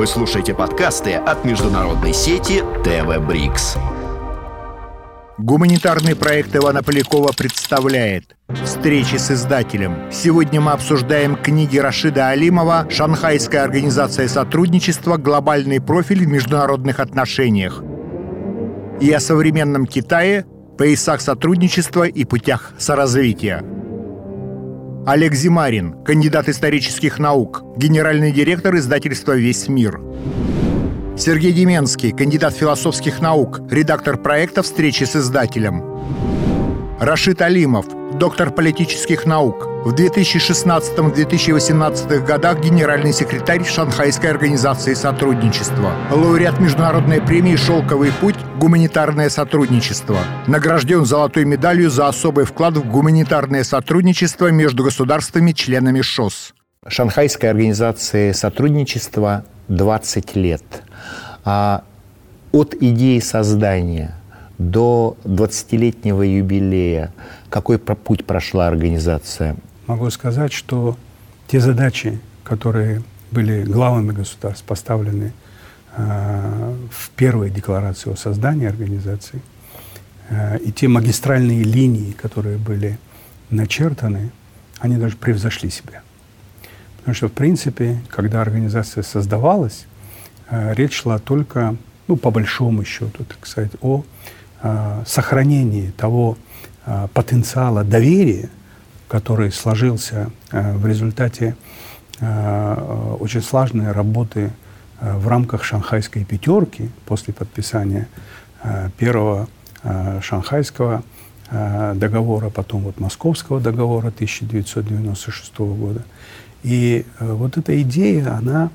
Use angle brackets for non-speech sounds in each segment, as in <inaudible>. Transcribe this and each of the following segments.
Вы слушаете подкасты от международной сети ТВ Брикс. Гуманитарный проект Ивана Полякова представляет Встречи с издателем. Сегодня мы обсуждаем книги Рашида Алимова «Шанхайская организация сотрудничества. Глобальный профиль в международных отношениях» и о современном Китае, поясах сотрудничества и путях соразвития. Олег Зимарин, кандидат исторических наук, генеральный директор издательства «Весь мир». Сергей Деменский, кандидат философских наук, редактор проекта «Встречи с издателем». Рашид Алимов, доктор политических наук. В 2016-2018 годах генеральный секретарь Шанхайской организации сотрудничества. Лауреат международной премии «Шелковый путь. Гуманитарное сотрудничество». Награжден золотой медалью за особый вклад в гуманитарное сотрудничество между государствами-членами ШОС. Шанхайской организации сотрудничества 20 лет. А от идеи создания до 20-летнего юбилея какой путь прошла организация? Могу сказать, что те задачи, которые были главами государств поставлены э, в первой декларации о создании организации, э, и те магистральные линии, которые были начертаны, они даже превзошли себя. Потому что, в принципе, когда организация создавалась, э, речь шла только, ну, по большому счету, так сказать, о сохранении того э, потенциала доверия, который сложился э, в результате э, очень сложной работы э, в рамках шанхайской пятерки после подписания э, первого э, шанхайского э, договора, потом вот московского договора 1996 года. И э, вот эта идея, она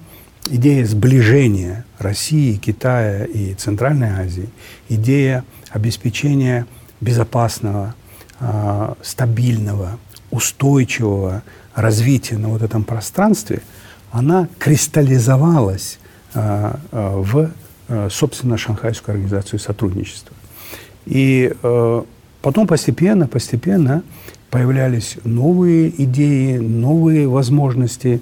идея сближения России, Китая и Центральной Азии, идея обеспечения безопасного, э, стабильного, устойчивого развития на вот этом пространстве, она кристаллизовалась э, э, в, собственно, Шанхайскую организацию сотрудничества. И потом постепенно, постепенно появлялись новые идеи, новые возможности,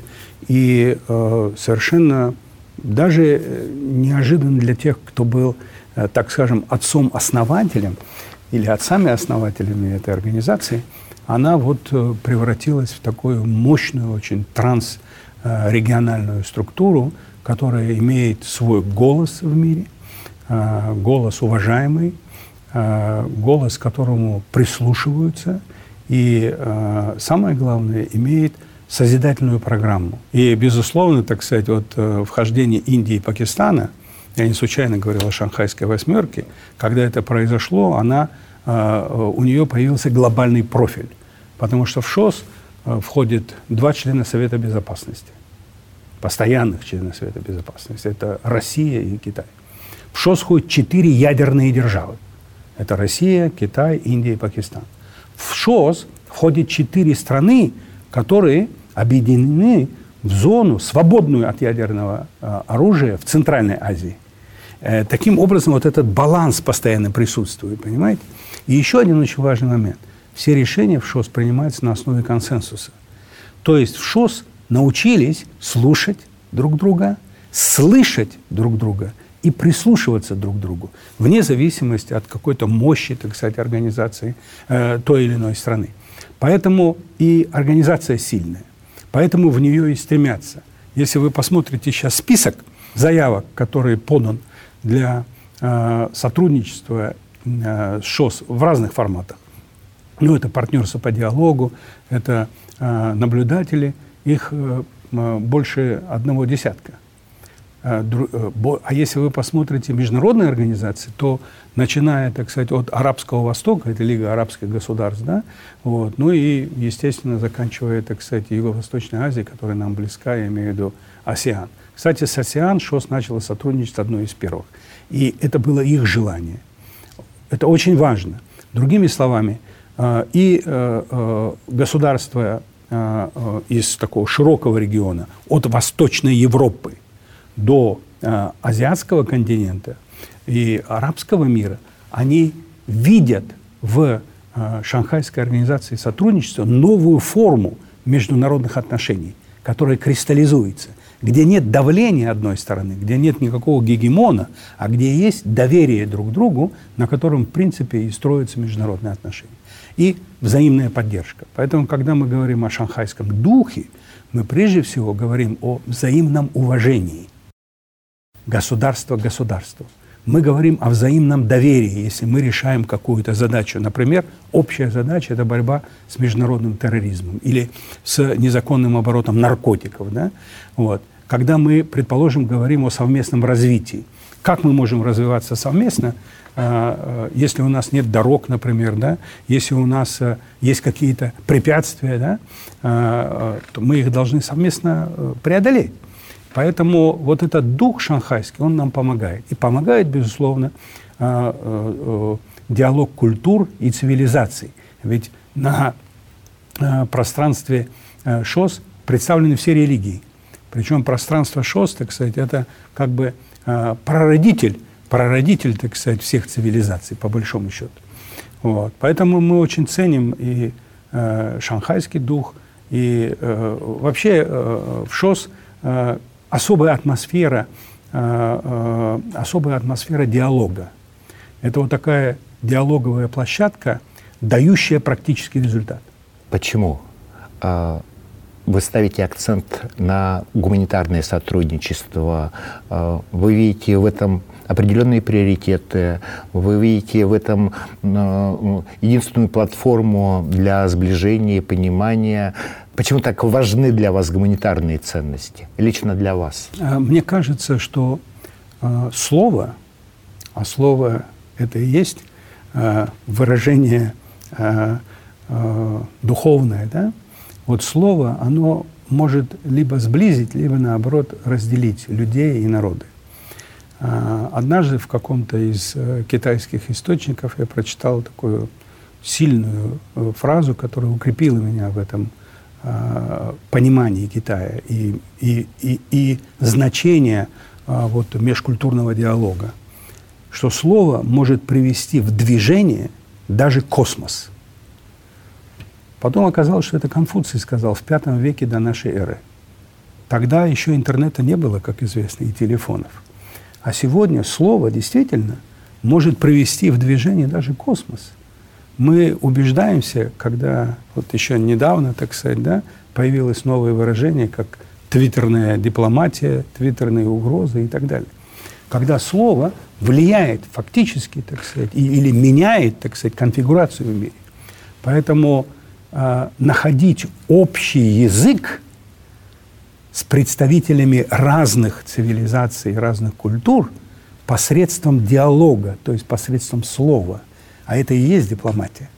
и совершенно даже э, неожиданно для тех, кто был, э, так скажем, отцом-основателем или отцами-основателями этой организации, она вот э, превратилась в такую мощную, очень трансрегиональную структуру, которая имеет свой голос в мире, голос уважаемый, голос, которому прислушиваются – и самое главное, имеет созидательную программу. И, безусловно, так сказать, вот э, вхождение Индии и Пакистана, я не случайно говорил о шанхайской восьмерке, когда это произошло, она, э, у нее появился глобальный профиль. Потому что в ШОС э, входит два члена Совета Безопасности, постоянных членов Совета Безопасности. Это Россия и Китай. В ШОС входят четыре ядерные державы. Это Россия, Китай, Индия и Пакистан. В ШОС входят четыре страны, которые объединены в зону, свободную от ядерного э, оружия в Центральной Азии. Э, таким образом, вот этот баланс постоянно присутствует, понимаете? И еще один очень важный момент. Все решения в ШОС принимаются на основе консенсуса. То есть в ШОС научились слушать друг друга, слышать друг друга и прислушиваться друг к другу, вне зависимости от какой-то мощи, так сказать, организации э, той или иной страны. Поэтому и организация сильная, поэтому в нее и стремятся. Если вы посмотрите сейчас список заявок, который подан для э, сотрудничества э, с ШОС в разных форматах, ну, это партнерство по диалогу, это э, наблюдатели, их э, больше одного десятка. Э, э, а если вы посмотрите международные организации, то начиная, так сказать, от Арабского Востока, это Лига арабских государств, да, вот, ну и, естественно, заканчивая, так сказать, Юго-Восточной Азией, которая нам близка, я имею в виду АСЕАН. Кстати, с АСЕАН ШОС начало сотрудничать одной из первых. И это было их желание. Это очень важно. Другими словами, э, и государства из такого широкого региона, от Восточной Европы, до э, азиатского континента и арабского мира, они видят в э, Шанхайской организации сотрудничества новую форму международных отношений, которая кристаллизуется, где нет давления одной стороны, где нет никакого гегемона, а где есть доверие друг другу, на котором, в принципе, и строятся международные отношения. И взаимная поддержка. Поэтому, когда мы говорим о шанхайском духе, мы прежде всего говорим о взаимном уважении государства к государству мы говорим о взаимном доверии, если мы решаем какую-то задачу. Например, общая задача – это борьба с международным терроризмом или с незаконным оборотом наркотиков. Да? Вот. Когда мы, предположим, говорим о совместном развитии, как мы можем развиваться совместно, а, а, если у нас нет дорог, например, да, если у нас а, есть какие-то препятствия, да, то мы их должны совместно э, преодолеть. Поэтому вот этот дух шанхайский, он нам помогает. И помогает, безусловно, э, э, диалог культур и цивилизаций. Ведь на э, пространстве ШОС представлены все религии. Причем пространство ШОС, так сказать, это как бы прародитель, прародитель, так сказать, всех цивилизаций, по большому счету. Вот. Поэтому мы очень ценим и э, шанхайский дух, и э, вообще э, в ШОС э, особая атмосфера, э, э, особая атмосфера диалога. Это вот такая диалоговая площадка, дающая практический результат. Почему? А, вы ставите акцент на гуманитарное сотрудничество. А, вы видите в этом определенные приоритеты, вы видите в этом э, единственную платформу для сближения и понимания Почему так важны для вас гуманитарные ценности, лично для вас? А, мне кажется, что э, слово, а слово это и есть э, выражение духовное, да? Вот слово, оно может либо сблизить, либо наоборот разделить людей и народы. Однажды в каком-то из э, китайских источников я прочитал такую сильную э, фразу, которая укрепила меня в этом понимании Китая и, и, и, и значение э, вот, межкультурного диалога, что слово может привести в движение даже космос. Потом оказалось, что это Конфуций сказал в пятом веке до нашей эры. Тогда еще интернета не было, как известно, и телефонов. А сегодня слово действительно может привести в движение даже космос – мы убеждаемся, когда вот еще недавно, так сказать, да, появилось новое выражение, как твиттерная дипломатия, твиттерные угрозы и так далее. Когда слово влияет фактически, так сказать, или меняет, так сказать, конфигурацию в мире. Поэтому э, находить общий язык с представителями разных цивилизаций, разных культур посредством диалога, то есть посредством слова – а это и есть дипломатия.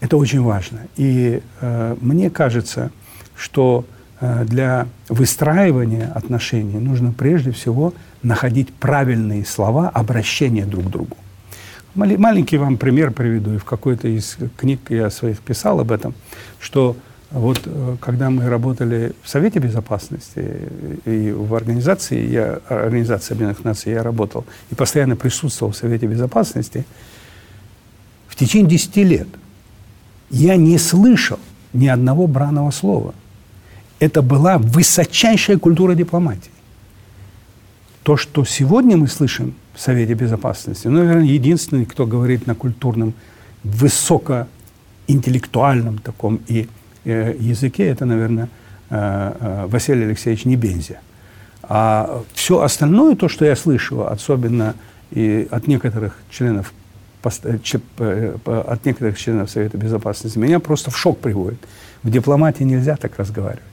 Это очень важно. И э, мне кажется, что э, для выстраивания отношений нужно прежде всего находить правильные слова обращения друг к другу. Маленький вам пример приведу. И в какой-то из книг я своих писал об этом, что вот э, когда мы работали в Совете Безопасности и в организации, я, Организации Объединенных Наций, я работал и постоянно присутствовал в Совете Безопасности, в течение 10 лет я не слышал ни одного бранного слова. Это была высочайшая культура дипломатии. То, что сегодня мы слышим в Совете Безопасности, ну, наверное, единственный, кто говорит на культурном, высокоинтеллектуальном таком и языке, это, наверное, э, э, Василий Алексеевич Небензя. А все остальное, то, что я слышу, особенно и от некоторых членов от некоторых членов Совета Безопасности, меня просто в шок приводит. В дипломатии нельзя так разговаривать.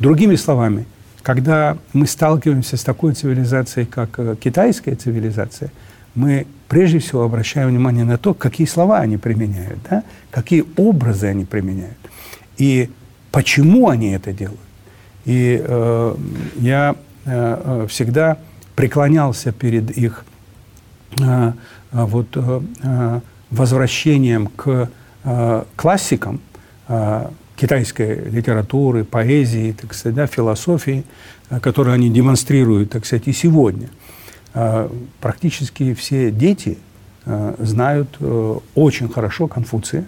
Другими словами, когда мы сталкиваемся с такой цивилизацией, как китайская цивилизация, мы прежде всего обращаем внимание на то, какие слова они применяют, да? какие образы они применяют и почему они это делают. И э, я э, всегда преклонялся перед их э, вот, э, возвращением к э, классикам э, китайской литературы, поэзии, так сказать, да, философии, э, которые они демонстрируют, так сказать, и сегодня – Э, практически все дети э, знают э, очень хорошо Конфуция,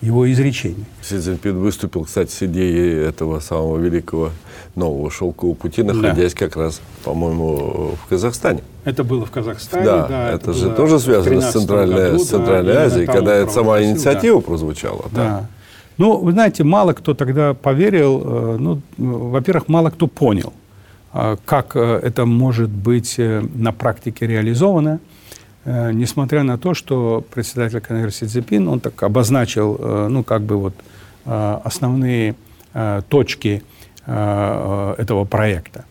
его изречений. Си Цзиньпин выступил, кстати, с идеей этого самого великого нового шелкового пути, находясь да. как раз, по-моему, в Казахстане. Это было в Казахстане, да. да это, это же тоже связано с Центральной, году, с Центральной да, Азией, когда эта сама инициатива да. прозвучала. Да. да. Ну, вы знаете, мало кто тогда поверил, э, ну, во-первых, мало кто понял, э, как э, это может быть на практике реализовано, несмотря на то, что председатель Си Цзепин, он так обозначил, ну, как бы вот основные точки этого проекта.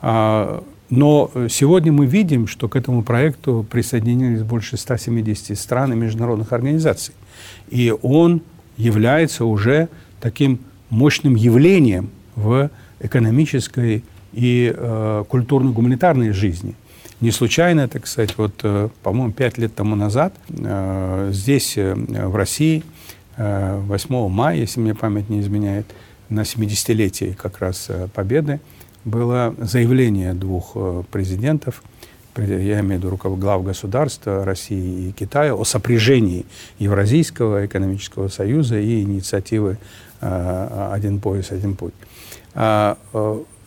А, но сегодня мы видим, что к этому проекту присоединились больше 170 стран и международных организаций. И он является уже таким мощным явлением в экономической и э, культурно-гуманитарной жизни. Не случайно, так сказать, вот, э, по-моему, пять лет тому назад э, здесь, э, в России, э, 8 мая, если мне память не изменяет, на 70-летие как раз э, Победы, было заявление двух э, президентов – я имею в виду глав государств России и Китая, о сопряжении Евразийского экономического союза и инициативы э, «Один пояс, один путь».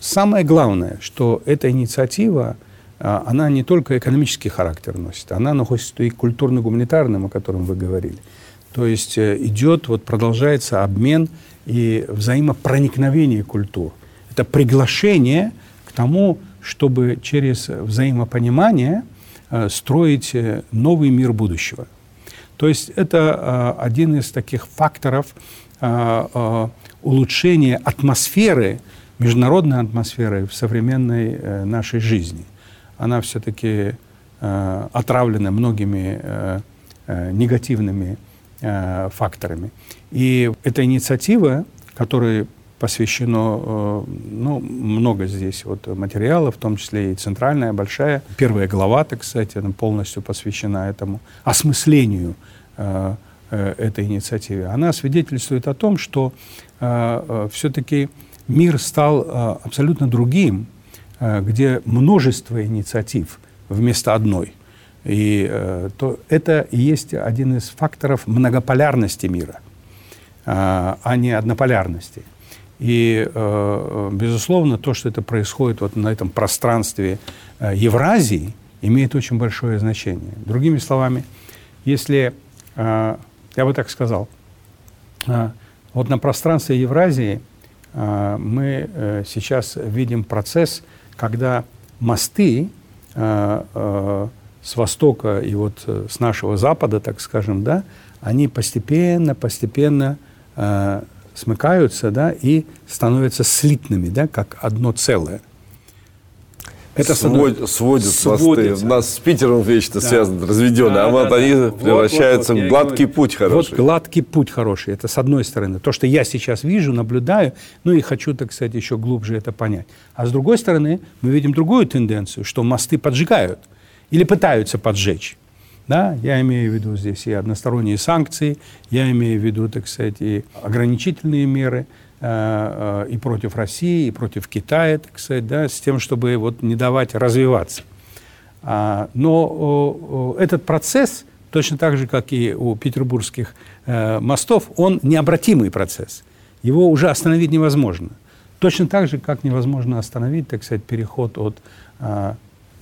А, э, самое главное, что эта инициатива, э, она не только экономический характер носит, она носит и культурно-гуманитарным, о котором вы говорили. То есть идет, вот продолжается обмен и взаимопроникновение культур. Это приглашение к тому, чтобы через взаимопонимание э, строить э, новый мир будущего. То есть это э, один из таких факторов улучшения атмосферы, международной атмосферы в современной нашей жизни. Она все-таки отравлена многими негативными факторами. И эта инициатива, которая посвящено э, ну, много здесь вот материала, в том числе и центральная, большая. Первая глава, так сказать, она полностью посвящена этому осмыслению э, э, этой инициативы. Она свидетельствует о том, что все-таки мир стал абсолютно другим, где множество инициатив вместо одной. И то это и есть один из факторов многополярности мира, а не однополярности. И, э, безусловно, то, что это происходит вот на этом пространстве э, Евразии, имеет очень большое значение. Другими словами, если, э, я бы так сказал, вот на пространстве Евразии мы сейчас видим процесс, когда мосты с востока и вот с нашего запада, так скажем, да, они постепенно, постепенно смыкаются, да, и становятся слитными, да, как одно целое. Это Свод, сводят сводится. мосты. У нас с Питером вечно да. связано, разведенные, да, а вот да, они да. превращаются вот, вот, в гладкий говорю, путь хороший. Вот гладкий путь хороший. Это с одной стороны. То, что я сейчас вижу, наблюдаю, ну и хочу, так сказать, еще глубже это понять. А с другой стороны, мы видим другую тенденцию, что мосты поджигают или пытаются поджечь. Да? Я имею в виду здесь и односторонние санкции, я имею в виду, так сказать, и ограничительные меры и против России, и против Китая, так сказать, да, с тем, чтобы вот не давать развиваться. А, но этот процесс, точно так же, как и у петербургских э, мостов, он необратимый процесс. Его уже остановить невозможно. Точно так же, как невозможно остановить, так сказать, переход от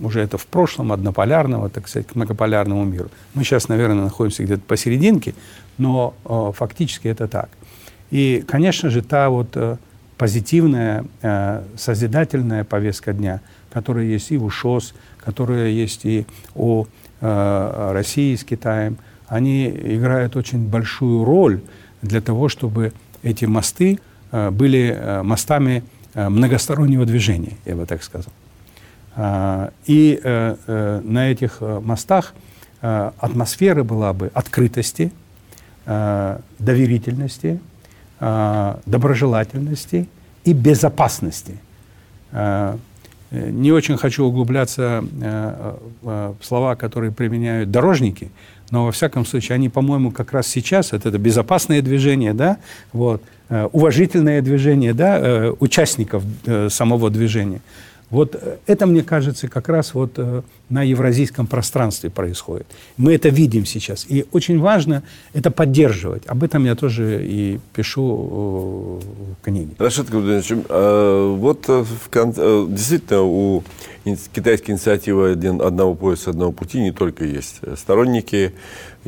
уже это в прошлом, однополярного, так сказать, к многополярному миру. Мы сейчас, наверное, находимся где-то посерединке, но э, фактически это так. И, конечно же, та вот э, позитивная, э, созидательная повестка дня, которая есть и у ШОС, которая есть и у э, России с Китаем, они играют очень большую роль для того, чтобы эти мосты были мостами многостороннего движения, я бы так сказал. А, и на этих мостах атмосфера была бы открытости, доверительности, доброжелательности и безопасности. Не очень хочу углубляться в слова, которые применяют дорожники, но во всяком случае они, по-моему, как раз сейчас это, это безопасное движение, да, вот, уважительное движение, да, участников самого движения. Вот э, это, мне кажется, как раз вот э, на евразийском пространстве происходит. Мы это видим сейчас. И очень важно это поддерживать. Об этом я тоже и пишу в книге. Рашид Габдинович, а вот в кон... действительно у китайской инициативы одного пояса, одного пути не только есть сторонники,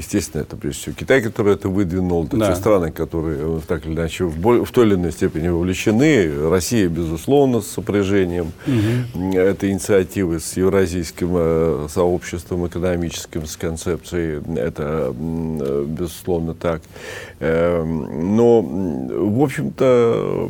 естественно, это прежде всего Китай, который это выдвинул, это да. те страны, которые э, так или иначе в, боль, в той или иной степени вовлечены, Россия, безусловно, с сопряжением угу. этой инициативы с евразийским э, сообществом экономическим, с концепцией, это безусловно так. Эм, но, в общем-то,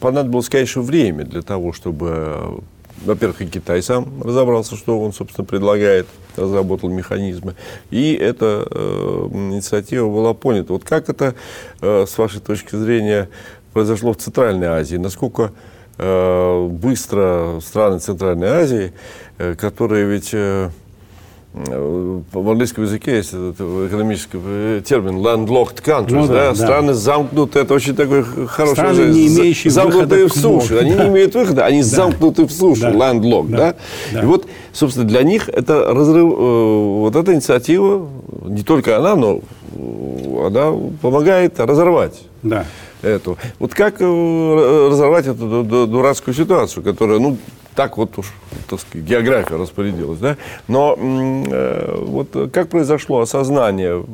понадобилось, конечно, время для того, чтобы во-первых, и Китай сам разобрался, что он, собственно, предлагает, разработал механизмы. И эта э, инициатива была понята. Вот как это, э, с вашей точки зрения, произошло в Центральной Азии? Насколько э, быстро страны Центральной Азии, э, которые ведь... Э, в английском языке есть этот экономический э, термин landlocked countries, ну, да, да, страны замкнуты, это очень такой хороший страны, не имеющие замкнутые в суше, они не имеют выхода, они да. замкнуты в суше, да. landlocked, да. Да? да. И вот, собственно, для них это разрыв, э, вот эта инициатива, не только она, но она помогает разорвать. Да эту. Вот как э, разорвать эту дурацкую ситуацию, которая, ну, так вот уж, так сказать, география распорядилась, да? Но э, вот как произошло осознание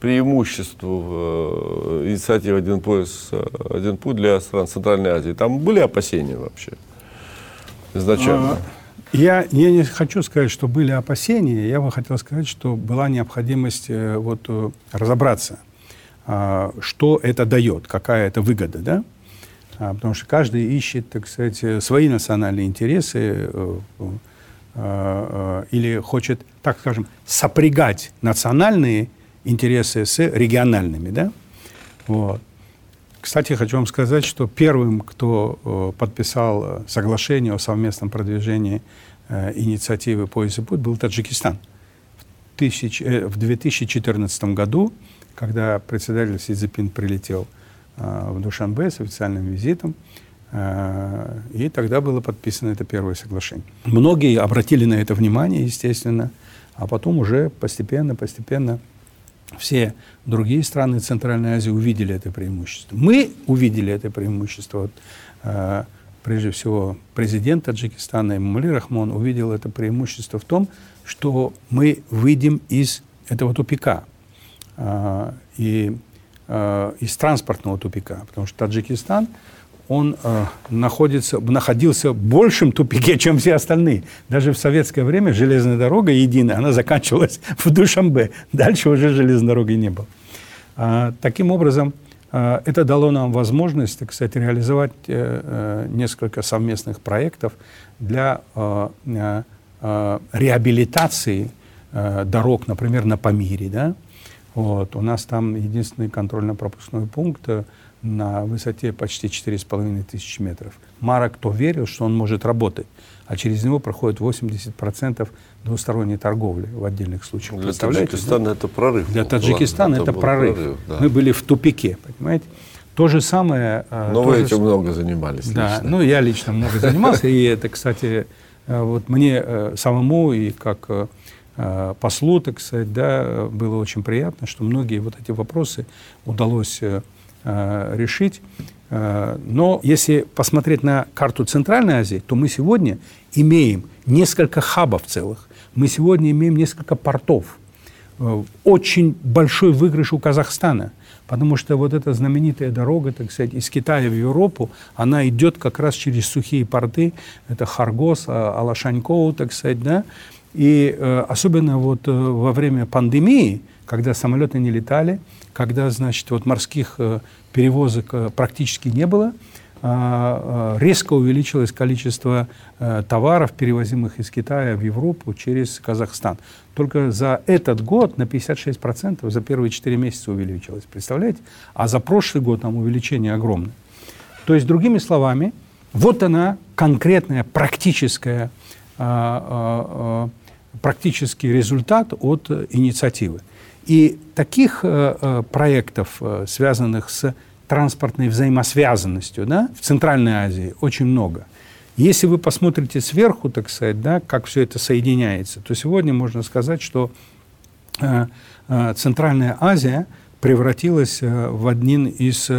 преимуществу э, инициативы «Один пояс, один путь» для стран Центральной Азии? Там были опасения вообще изначально? А, я, я не хочу сказать, что были опасения. Я бы хотел сказать, что была необходимость э, вот, э, разобраться, а, что это дает, какая это выгода, да? А, потому что каждый ищет, так сказать, свои национальные интересы э, э, э, или хочет, так скажем, сопрягать национальные интересы с региональными, да? Вот. Кстати, хочу вам сказать, что первым, кто подписал соглашение о совместном продвижении инициативы «Пояс и путь», был Таджикистан. В, тысяч, в 2014 году, когда председатель Си Цзипин прилетел – в Душанбе с официальным визитом. Э, и тогда было подписано это первое соглашение. Многие обратили на это внимание, естественно, а потом уже постепенно, постепенно все другие страны Центральной Азии увидели это преимущество. Мы увидели это преимущество. Вот, э, прежде всего, президент Таджикистана Имамали Рахмон увидел это преимущество в том, что мы выйдем из этого тупика. И э, из транспортного тупика, потому что Таджикистан, он э, находится, находился в большем тупике, <laughs> чем все остальные. Даже в советское время железная дорога единая, она заканчивалась <laughs> в Душамбе. Дальше уже железной дороги не было. А, таким образом, э, это дало нам возможность, кстати, реализовать несколько совместных проектов для реабилитации дорог, например, на Памире, да, вот. У нас там единственный контрольно-пропускной пункт э, на высоте почти 4,5 тысячи метров. Мало кто верил, что он может работать, а через него проходит 80% двусторонней торговли в отдельных случаях. Для Таджикистана да? это прорыв. Для Таджикистана это, это прорыв. прорыв да. Мы были в тупике, понимаете? То же самое... Э, Но вы этим же... много занимались Да, лично. ну я лично много <laughs> занимался, и это, кстати, э, вот мне самому и как послу, так сказать, да, было очень приятно, что многие вот эти вопросы удалось э, э, решить. Но если посмотреть на карту Центральной Азии, то мы сегодня имеем несколько хабов целых. Мы сегодня имеем несколько портов. Очень большой выигрыш у Казахстана. Потому что вот эта знаменитая дорога, так сказать, из Китая в Европу, она идет как раз через сухие порты. Это Харгос, Алашанькоу, так сказать, да. И э, особенно вот э, во время пандемии, когда самолеты не летали, когда, значит, вот морских э, перевозок э, практически не было, э, э, резко увеличилось количество э, товаров, перевозимых из Китая в Европу через Казахстан. Только за этот год на 56% за первые 4 месяца увеличилось. Представляете? А за прошлый год там увеличение огромное. То есть, другими словами, вот она конкретная практическая а, а, а, практический результат от э, инициативы. И таких э, э, проектов, связанных с транспортной взаимосвязанностью да, в Центральной Азии, очень много. Если вы посмотрите сверху, так сказать, да, как все это соединяется, то сегодня можно сказать, что Центральная Азия превратилась в один из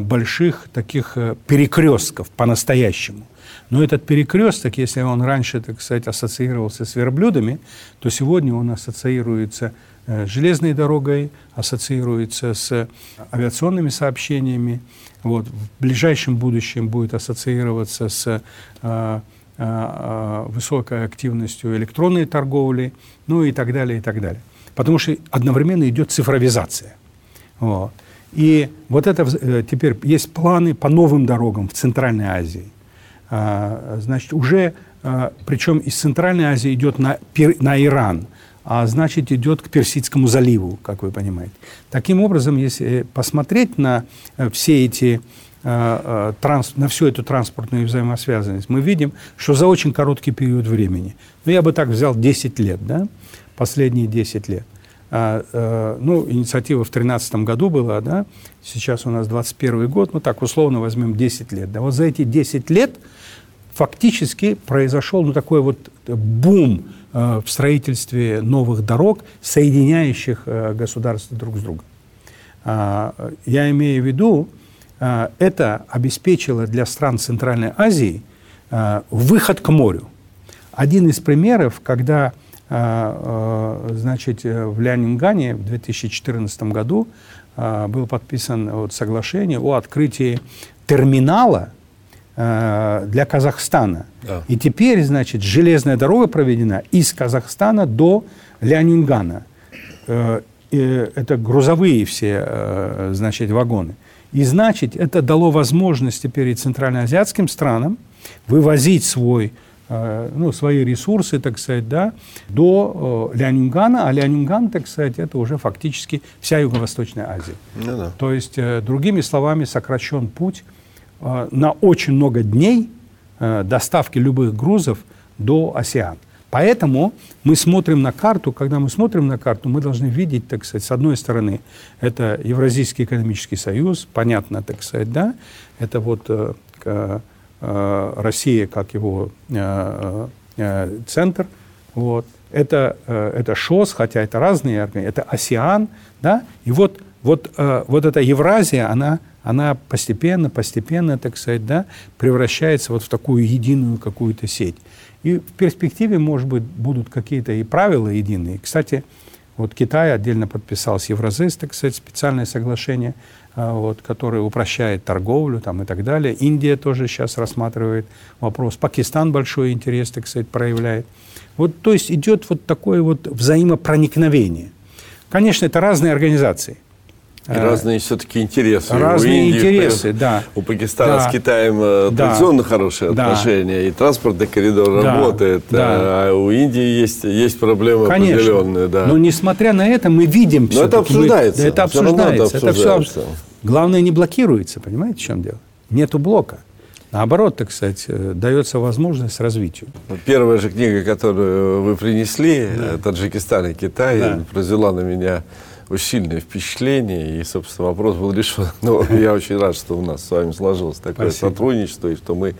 больших таких э, перекрестков по-настоящему. Но этот перекресток, если он раньше, так сказать, ассоциировался с верблюдами, то сегодня он ассоциируется с железной дорогой, ассоциируется с авиационными сообщениями. Вот, в ближайшем будущем будет ассоциироваться с э, э, высокой активностью электронной торговли, ну и так далее, и так далее. Потому что одновременно идет цифровизация. Вот. И вот это теперь есть планы по новым дорогам в Центральной Азии. А, значит, уже, а, причем из Центральной Азии идет на, на Иран, а значит, идет к Персидскому заливу, как вы понимаете. Таким образом, если посмотреть на э, все эти транс, на всю эту транспортную взаимосвязанность, мы видим, что за очень короткий период времени, ну, я бы так взял 10 лет, да, последние 10 лет, ну, инициатива в 2013 году была, да, сейчас у нас 21 год, ну, так условно возьмем 10 лет, да, вот за эти 10 лет фактически произошел ну, такой вот бум э, в строительстве новых дорог, соединяющих э, государства друг с другом. Э, я имею в виду, э, это обеспечило для стран Центральной Азии э, выход к морю. Один из примеров, когда э, э, значит, в Лянингане в 2014 году э, было подписано вот, соглашение о открытии терминала Э, для Казахстана. Да. И теперь, значит, железная дорога проведена из Казахстана до Лянюнгана. Э, это грузовые все, э, значит, вагоны. И, значит, это дало возможность теперь и центральноазиатским странам вывозить свой, ну, свои ресурсы, так сказать, да, до Лянюнгана, а Лянюнган, так сказать, это уже фактически вся Юго-Восточная Азия. Ну, да. То есть, другими словами, сокращен путь Э, на очень много дней э, доставки любых грузов до океан. Поэтому мы смотрим на карту, когда мы смотрим на карту, мы должны видеть, так сказать, с одной стороны, это Евразийский экономический союз, понятно, так сказать, да, это вот э, э, Россия как его э, э, центр, вот, это, э, это ШОС, хотя это разные организации, это ОСЕАН, да, и вот, вот, э, вот эта Евразия, она она постепенно, постепенно, так сказать, да, превращается вот в такую единую какую-то сеть. И в перспективе, может быть, будут какие-то и правила единые. Кстати, вот Китай отдельно подписал с Евразес, так сказать, специальное соглашение, вот, которое упрощает торговлю там, и так далее. Индия тоже сейчас рассматривает вопрос. Пакистан большой интерес, так сказать, проявляет. Вот, то есть идет вот такое вот взаимопроникновение. Конечно, это разные организации – и разные все-таки интересы. Разные Индии, интересы, да. У Пакистана да. с Китаем э, да. традиционно хорошие да. отношения, и транспортный коридор да. работает, да. а у Индии есть, есть проблемы Конечно. определенные. Да. Но несмотря на это, мы видим... Но это обсуждается. Мы, это обсуждается. Это, это все, главное, не блокируется, понимаете, в чем дело? Нету блока. Наоборот, так сказать, э, дается возможность развитию. Первая же книга, которую вы принесли, да. «Таджикистан и Китай», да. произвела на меня очень сильное впечатление, и, собственно, вопрос был решен. <laughs> Но я очень рад, что у нас с вами сложилось такое Спасибо. сотрудничество, и что мы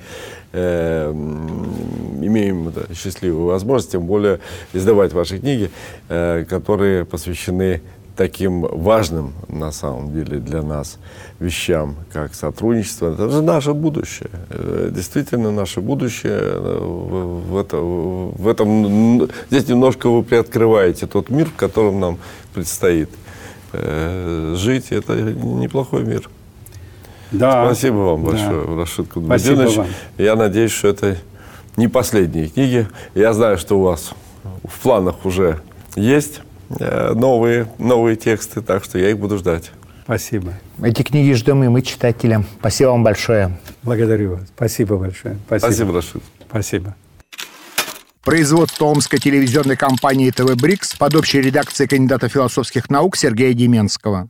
э, имеем да, счастливую возможность, тем более издавать ваши книги, э, которые посвящены таким важным, на самом деле, для нас вещам, как сотрудничество. Это же наше будущее. Э, действительно, наше будущее. Э, в, это, в этом, здесь немножко вы приоткрываете тот мир, в котором нам предстоит э, жить. Это неплохой мир. Да. Спасибо вам большое, да. Рашид Кудбадинович. Я надеюсь, что это не последние книги. Я знаю, что у вас в планах уже есть Э, новые, новые тексты, так что я их буду ждать. Спасибо. Эти книги ждем и мы, читателям. Спасибо вам большое. Благодарю вас. Спасибо большое. Спасибо, Спасибо Рашид. Спасибо. Производство Омской телевизионной компании ТВ «Брикс» под общей редакцией кандидата философских наук Сергея Деменского.